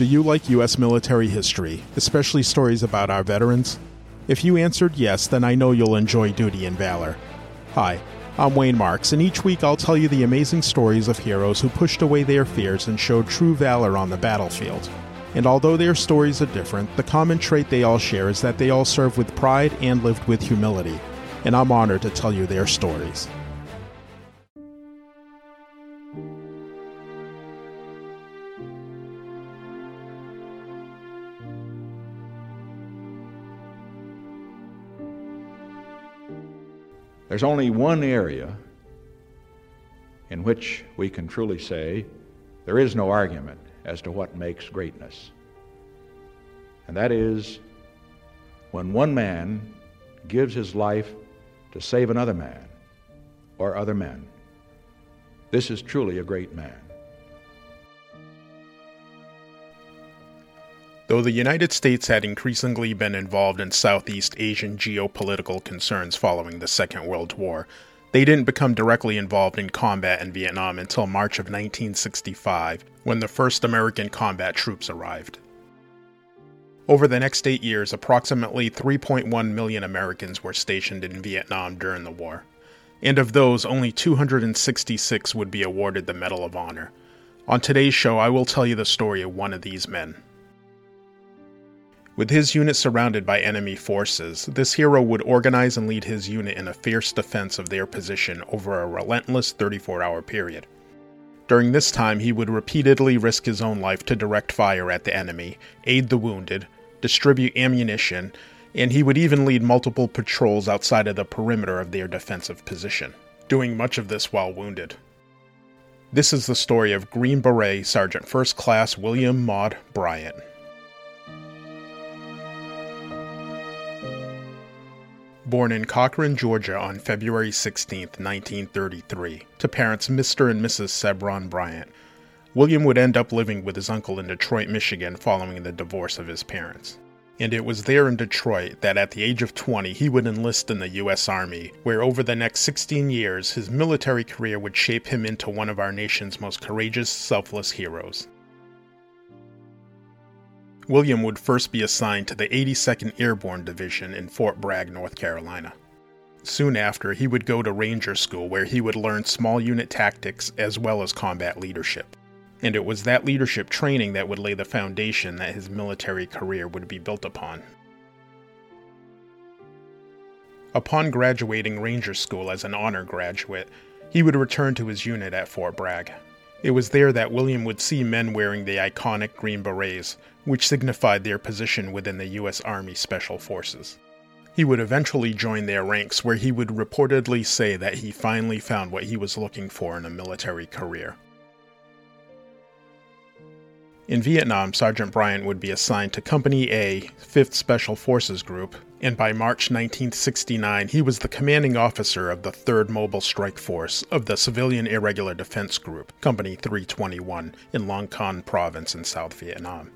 Do you like U.S. military history, especially stories about our veterans? If you answered yes, then I know you'll enjoy Duty and Valor. Hi, I'm Wayne Marks, and each week I'll tell you the amazing stories of heroes who pushed away their fears and showed true valor on the battlefield. And although their stories are different, the common trait they all share is that they all served with pride and lived with humility. And I'm honored to tell you their stories. There's only one area in which we can truly say there is no argument as to what makes greatness. And that is when one man gives his life to save another man or other men. This is truly a great man. Though the United States had increasingly been involved in Southeast Asian geopolitical concerns following the Second World War, they didn't become directly involved in combat in Vietnam until March of 1965, when the first American combat troops arrived. Over the next eight years, approximately 3.1 million Americans were stationed in Vietnam during the war, and of those, only 266 would be awarded the Medal of Honor. On today's show, I will tell you the story of one of these men. With his unit surrounded by enemy forces, this hero would organize and lead his unit in a fierce defense of their position over a relentless 34 hour period. During this time, he would repeatedly risk his own life to direct fire at the enemy, aid the wounded, distribute ammunition, and he would even lead multiple patrols outside of the perimeter of their defensive position, doing much of this while wounded. This is the story of Green Beret Sergeant First Class William Maud Bryant. Born in Cochran, Georgia on February 16, 1933, to parents Mr. and Mrs. Sebron Bryant, William would end up living with his uncle in Detroit, Michigan following the divorce of his parents. And it was there in Detroit that at the age of 20 he would enlist in the U.S. Army, where over the next 16 years his military career would shape him into one of our nation's most courageous, selfless heroes. William would first be assigned to the 82nd Airborne Division in Fort Bragg, North Carolina. Soon after, he would go to Ranger School where he would learn small unit tactics as well as combat leadership. And it was that leadership training that would lay the foundation that his military career would be built upon. Upon graduating Ranger School as an honor graduate, he would return to his unit at Fort Bragg. It was there that William would see men wearing the iconic green berets, which signified their position within the U.S. Army Special Forces. He would eventually join their ranks, where he would reportedly say that he finally found what he was looking for in a military career. In Vietnam, Sergeant Bryant would be assigned to Company A, 5th Special Forces Group, and by March 1969 he was the commanding officer of the 3rd Mobile Strike Force of the Civilian Irregular Defense Group, Company 321, in Long Khanh Province in South Vietnam.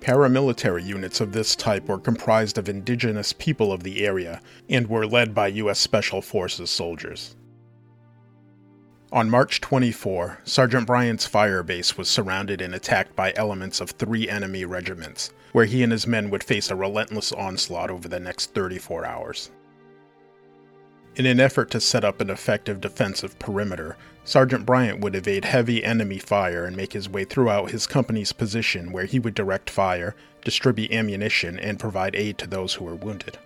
Paramilitary units of this type were comprised of indigenous people of the area and were led by U.S. Special Forces soldiers. On March 24, Sergeant Bryant's fire base was surrounded and attacked by elements of three enemy regiments, where he and his men would face a relentless onslaught over the next 34 hours. In an effort to set up an effective defensive perimeter, Sergeant Bryant would evade heavy enemy fire and make his way throughout his company's position where he would direct fire, distribute ammunition, and provide aid to those who were wounded.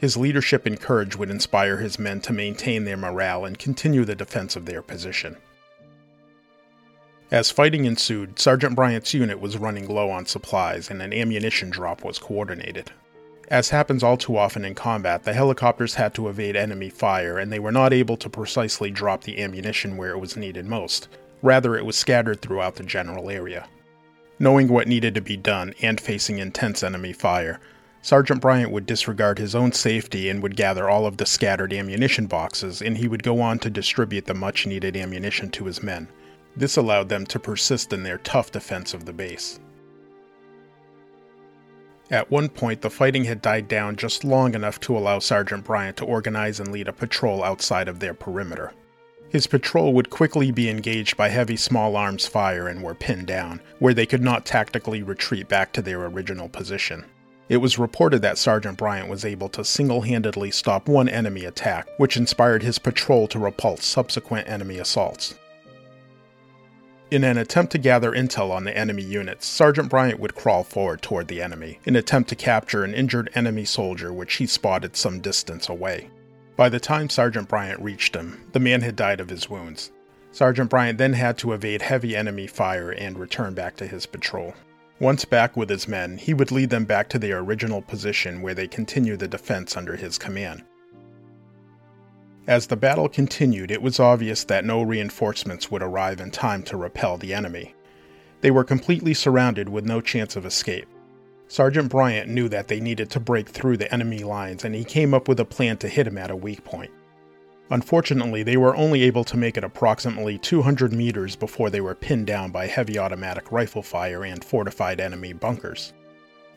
His leadership and courage would inspire his men to maintain their morale and continue the defense of their position. As fighting ensued, Sergeant Bryant's unit was running low on supplies and an ammunition drop was coordinated. As happens all too often in combat, the helicopters had to evade enemy fire and they were not able to precisely drop the ammunition where it was needed most. Rather, it was scattered throughout the general area. Knowing what needed to be done and facing intense enemy fire, Sergeant Bryant would disregard his own safety and would gather all of the scattered ammunition boxes, and he would go on to distribute the much needed ammunition to his men. This allowed them to persist in their tough defense of the base. At one point, the fighting had died down just long enough to allow Sergeant Bryant to organize and lead a patrol outside of their perimeter. His patrol would quickly be engaged by heavy small arms fire and were pinned down, where they could not tactically retreat back to their original position. It was reported that Sergeant Bryant was able to single handedly stop one enemy attack, which inspired his patrol to repulse subsequent enemy assaults. In an attempt to gather intel on the enemy units, Sergeant Bryant would crawl forward toward the enemy, in attempt to capture an injured enemy soldier which he spotted some distance away. By the time Sergeant Bryant reached him, the man had died of his wounds. Sergeant Bryant then had to evade heavy enemy fire and return back to his patrol. Once back with his men, he would lead them back to their original position where they continued the defense under his command. As the battle continued, it was obvious that no reinforcements would arrive in time to repel the enemy. They were completely surrounded with no chance of escape. Sergeant Bryant knew that they needed to break through the enemy lines, and he came up with a plan to hit him at a weak point. Unfortunately, they were only able to make it approximately 200 meters before they were pinned down by heavy automatic rifle fire and fortified enemy bunkers.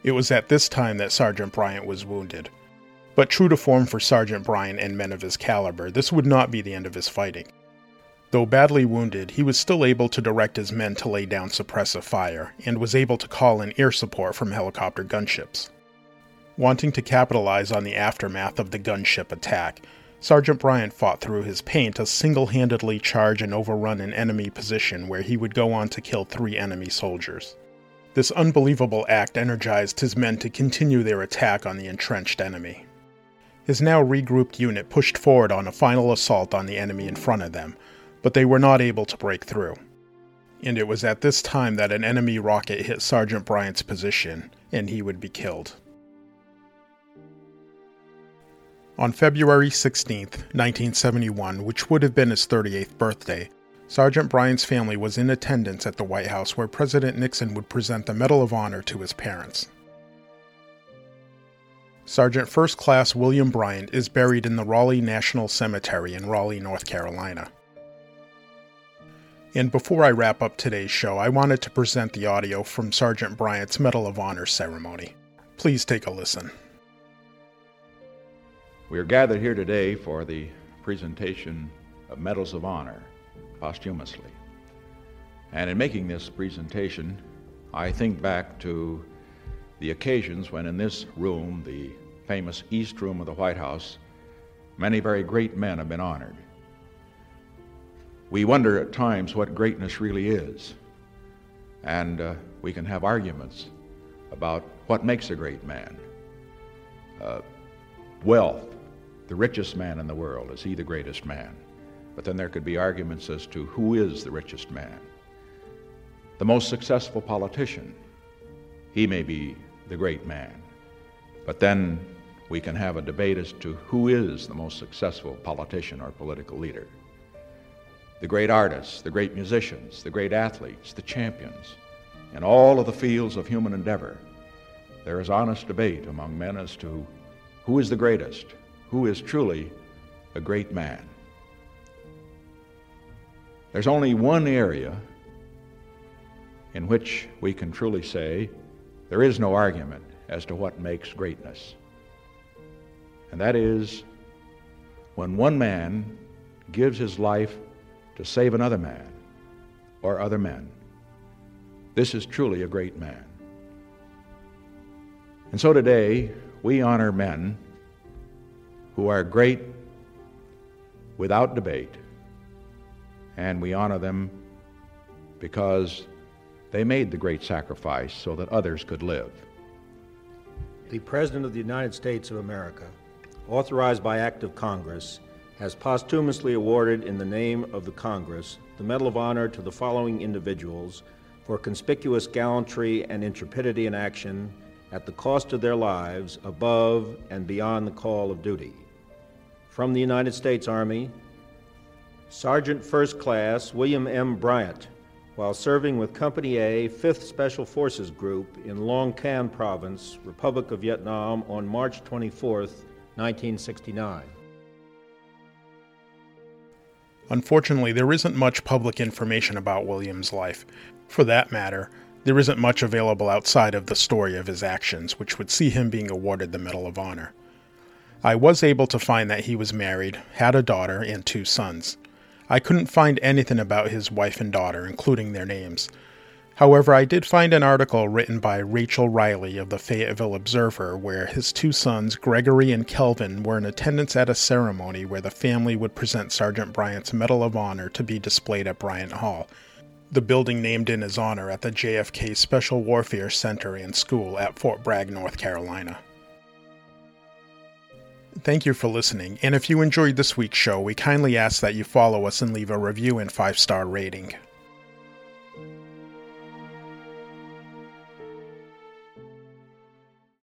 It was at this time that Sergeant Bryant was wounded. But true to form for Sergeant Bryant and men of his caliber, this would not be the end of his fighting. Though badly wounded, he was still able to direct his men to lay down suppressive fire, and was able to call in air support from helicopter gunships. Wanting to capitalize on the aftermath of the gunship attack, Sergeant Bryant fought through his pain to single handedly charge and overrun an enemy position where he would go on to kill three enemy soldiers. This unbelievable act energized his men to continue their attack on the entrenched enemy. His now regrouped unit pushed forward on a final assault on the enemy in front of them, but they were not able to break through. And it was at this time that an enemy rocket hit Sergeant Bryant's position, and he would be killed. On February 16, 1971, which would have been his 38th birthday, Sergeant Bryant's family was in attendance at the White House where President Nixon would present the Medal of Honor to his parents. Sergeant First Class William Bryant is buried in the Raleigh National Cemetery in Raleigh, North Carolina. And before I wrap up today's show, I wanted to present the audio from Sergeant Bryant's Medal of Honor ceremony. Please take a listen. We are gathered here today for the presentation of Medals of Honor posthumously. And in making this presentation, I think back to the occasions when in this room, the famous East Room of the White House, many very great men have been honored. We wonder at times what greatness really is, and uh, we can have arguments about what makes a great man. Uh, wealth, the richest man in the world, is he the greatest man? But then there could be arguments as to who is the richest man. The most successful politician, he may be the great man. But then we can have a debate as to who is the most successful politician or political leader. The great artists, the great musicians, the great athletes, the champions, in all of the fields of human endeavor, there is honest debate among men as to who is the greatest, who is truly a great man. There's only one area in which we can truly say there is no argument as to what makes greatness. And that is when one man gives his life to save another man or other men. This is truly a great man. And so today, we honor men who are great without debate, and we honor them because they made the great sacrifice so that others could live. The President of the United States of America, authorized by Act of Congress, has posthumously awarded in the name of the Congress the Medal of Honor to the following individuals for conspicuous gallantry and intrepidity in action at the cost of their lives above and beyond the call of duty. From the United States Army, Sergeant First Class William M. Bryant, while serving with Company A, 5th Special Forces Group in Long Khanh Province, Republic of Vietnam on March 24, 1969. Unfortunately, there isn't much public information about William's life. For that matter, there isn't much available outside of the story of his actions, which would see him being awarded the Medal of Honor. I was able to find that he was married, had a daughter, and two sons. I couldn't find anything about his wife and daughter, including their names. However, I did find an article written by Rachel Riley of the Fayetteville Observer where his two sons, Gregory and Kelvin, were in attendance at a ceremony where the family would present Sergeant Bryant's Medal of Honor to be displayed at Bryant Hall, the building named in his honor at the JFK Special Warfare Center and School at Fort Bragg, North Carolina. Thank you for listening, and if you enjoyed this week's show, we kindly ask that you follow us and leave a review and five star rating.